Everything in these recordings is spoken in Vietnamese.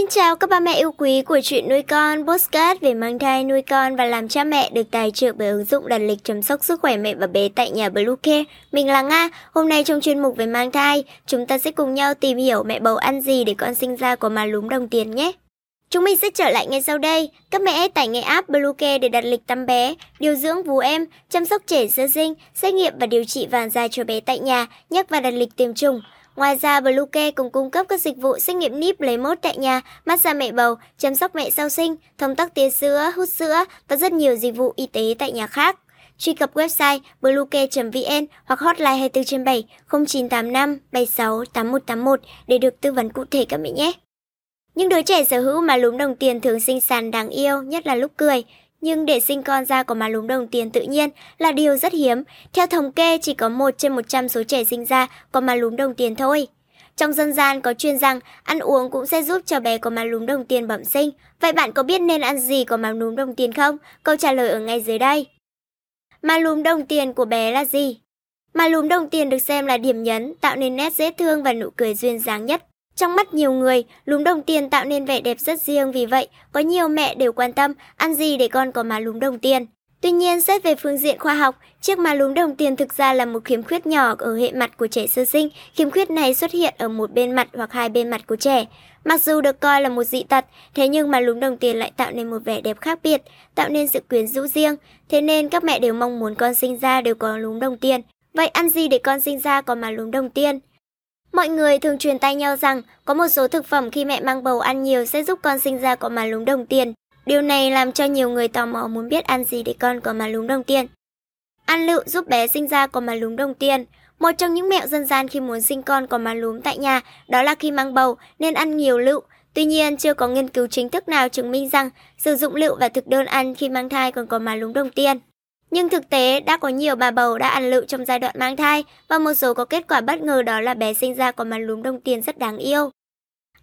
Xin chào các ba mẹ yêu quý của chuyện nuôi con, postcard về mang thai, nuôi con và làm cha mẹ được tài trợ bởi ứng dụng đặt lịch chăm sóc sức khỏe mẹ và bé tại nhà Bluecare. Mình là Nga, hôm nay trong chuyên mục về mang thai, chúng ta sẽ cùng nhau tìm hiểu mẹ bầu ăn gì để con sinh ra có má lúm đồng tiền nhé. Chúng mình sẽ trở lại ngay sau đây. Các mẹ hãy tải ngay app Bluecare để đặt lịch tắm bé, điều dưỡng vú em, chăm sóc trẻ sơ sinh, xét nghiệm và điều trị vàng da cho bé tại nhà, nhắc và đặt lịch tiêm chủng. Ngoài ra, Bluecare cũng cung cấp các dịch vụ xét nghiệm níp lấy mốt tại nhà, massage mẹ bầu, chăm sóc mẹ sau sinh, thông tắc tia sữa, hút sữa và rất nhiều dịch vụ y tế tại nhà khác. Truy cập website bluecare.vn hoặc hotline 24 trên 7 0985 76 8181 để được tư vấn cụ thể các mẹ nhé. Những đứa trẻ sở hữu mà lúm đồng tiền thường xinh xắn đáng yêu, nhất là lúc cười. Nhưng để sinh con ra có má lúm đồng tiền tự nhiên là điều rất hiếm. Theo thống kê, chỉ có 1 trên 100 số trẻ sinh ra có má lúm đồng tiền thôi. Trong dân gian có chuyên rằng ăn uống cũng sẽ giúp cho bé có má lúm đồng tiền bẩm sinh. Vậy bạn có biết nên ăn gì có má lúm đồng tiền không? Câu trả lời ở ngay dưới đây. Má lúm đồng tiền của bé là gì? Má lúm đồng tiền được xem là điểm nhấn, tạo nên nét dễ thương và nụ cười duyên dáng nhất trong mắt nhiều người, lúm đồng tiền tạo nên vẻ đẹp rất riêng vì vậy, có nhiều mẹ đều quan tâm ăn gì để con có má lúm đồng tiền. Tuy nhiên, xét về phương diện khoa học, chiếc má lúm đồng tiền thực ra là một khiếm khuyết nhỏ ở hệ mặt của trẻ sơ sinh. Khiếm khuyết này xuất hiện ở một bên mặt hoặc hai bên mặt của trẻ. Mặc dù được coi là một dị tật, thế nhưng má lúm đồng tiền lại tạo nên một vẻ đẹp khác biệt, tạo nên sự quyến rũ riêng. Thế nên các mẹ đều mong muốn con sinh ra đều có lúm đồng tiền. Vậy ăn gì để con sinh ra có má lúm đồng tiền? Mọi người thường truyền tay nhau rằng có một số thực phẩm khi mẹ mang bầu ăn nhiều sẽ giúp con sinh ra có má lúm đồng tiền. Điều này làm cho nhiều người tò mò muốn biết ăn gì để con có má lúm đồng tiền. Ăn lựu giúp bé sinh ra có má lúm đồng tiền. Một trong những mẹo dân gian khi muốn sinh con có má lúm tại nhà đó là khi mang bầu nên ăn nhiều lựu. Tuy nhiên, chưa có nghiên cứu chính thức nào chứng minh rằng sử dụng lựu và thực đơn ăn khi mang thai còn có má lúm đồng tiền. Nhưng thực tế đã có nhiều bà bầu đã ăn lựu trong giai đoạn mang thai và một số có kết quả bất ngờ đó là bé sinh ra có màn lúm đồng tiền rất đáng yêu.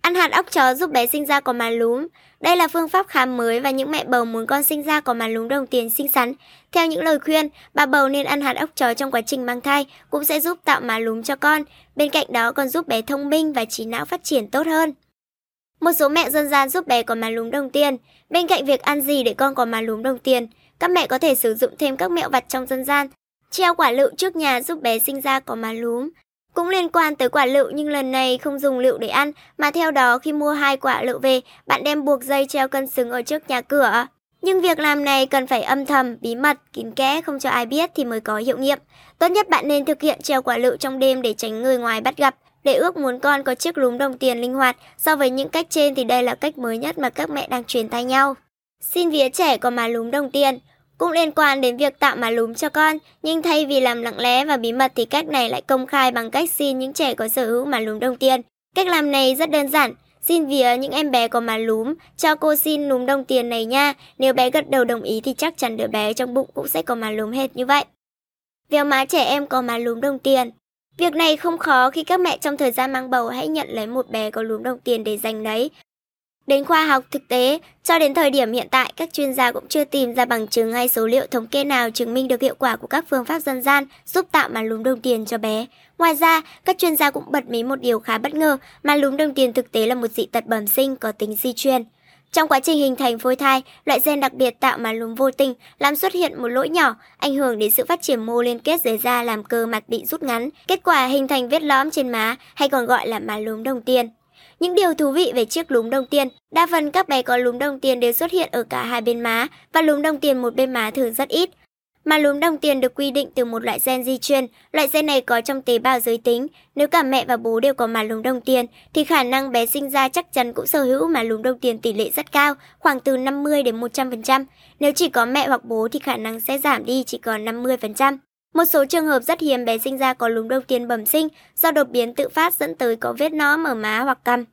Ăn hạt óc chó giúp bé sinh ra có màn lúm. Đây là phương pháp khám mới và những mẹ bầu muốn con sinh ra có màn lúm đồng tiền xinh xắn. Theo những lời khuyên, bà bầu nên ăn hạt óc chó trong quá trình mang thai cũng sẽ giúp tạo màn lúm cho con. Bên cạnh đó còn giúp bé thông minh và trí não phát triển tốt hơn. Một số mẹ dân gian giúp bé có má lúm đồng tiền. Bên cạnh việc ăn gì để con có má lúm đồng tiền, các mẹ có thể sử dụng thêm các mẹo vặt trong dân gian, treo quả lựu trước nhà giúp bé sinh ra có má lúm. Cũng liên quan tới quả lựu nhưng lần này không dùng lựu để ăn, mà theo đó khi mua hai quả lựu về, bạn đem buộc dây treo cân xứng ở trước nhà cửa. Nhưng việc làm này cần phải âm thầm, bí mật, kín kẽ không cho ai biết thì mới có hiệu nghiệm. Tốt nhất bạn nên thực hiện treo quả lựu trong đêm để tránh người ngoài bắt gặp. Để ước muốn con có chiếc lúm đồng tiền linh hoạt, so với những cách trên thì đây là cách mới nhất mà các mẹ đang truyền tay nhau. Xin vía trẻ có má lúm đồng tiền cũng liên quan đến việc tạo má lúm cho con, nhưng thay vì làm lặng lẽ và bí mật thì cách này lại công khai bằng cách xin những trẻ có sở hữu má lúm đồng tiền. Cách làm này rất đơn giản, xin vía những em bé có má lúm, cho cô xin lúm đồng tiền này nha, nếu bé gật đầu đồng ý thì chắc chắn đứa bé trong bụng cũng sẽ có má lúm hết như vậy. Véo má trẻ em có má lúm đồng tiền. Việc này không khó khi các mẹ trong thời gian mang bầu hãy nhận lấy một bé có lúm đồng tiền để dành lấy. Đến khoa học thực tế, cho đến thời điểm hiện tại, các chuyên gia cũng chưa tìm ra bằng chứng hay số liệu thống kê nào chứng minh được hiệu quả của các phương pháp dân gian giúp tạo màn lúm đồng tiền cho bé. Ngoài ra, các chuyên gia cũng bật mí một điều khá bất ngờ, màn lúm đồng tiền thực tế là một dị tật bẩm sinh có tính di truyền. Trong quá trình hình thành phôi thai, loại gen đặc biệt tạo màn lúm vô tình làm xuất hiện một lỗi nhỏ, ảnh hưởng đến sự phát triển mô liên kết dưới da làm cơ mặt bị rút ngắn. Kết quả hình thành vết lõm trên má hay còn gọi là màn lúm đồng tiền. Những điều thú vị về chiếc lúm đồng tiền, đa phần các bé có lúm đồng tiền đều xuất hiện ở cả hai bên má và lúm đồng tiền một bên má thường rất ít. Mà lúm đồng tiền được quy định từ một loại gen di truyền, loại gen này có trong tế bào giới tính. Nếu cả mẹ và bố đều có mà lúm đồng tiền thì khả năng bé sinh ra chắc chắn cũng sở hữu mà lúm đồng tiền tỷ lệ rất cao, khoảng từ 50 đến 100%. Nếu chỉ có mẹ hoặc bố thì khả năng sẽ giảm đi chỉ còn 50%. Một số trường hợp rất hiếm bé sinh ra có lúm đồng tiền bẩm sinh do đột biến tự phát dẫn tới có vết nõm ở má hoặc cằm.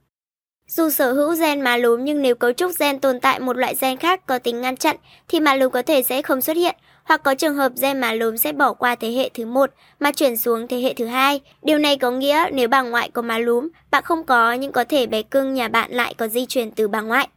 Dù sở hữu gen má lúm nhưng nếu cấu trúc gen tồn tại một loại gen khác có tính ngăn chặn thì má lúm có thể sẽ không xuất hiện hoặc có trường hợp gen má lúm sẽ bỏ qua thế hệ thứ một mà chuyển xuống thế hệ thứ hai. Điều này có nghĩa nếu bà ngoại có má lúm, bạn không có nhưng có thể bé cưng nhà bạn lại có di truyền từ bà ngoại.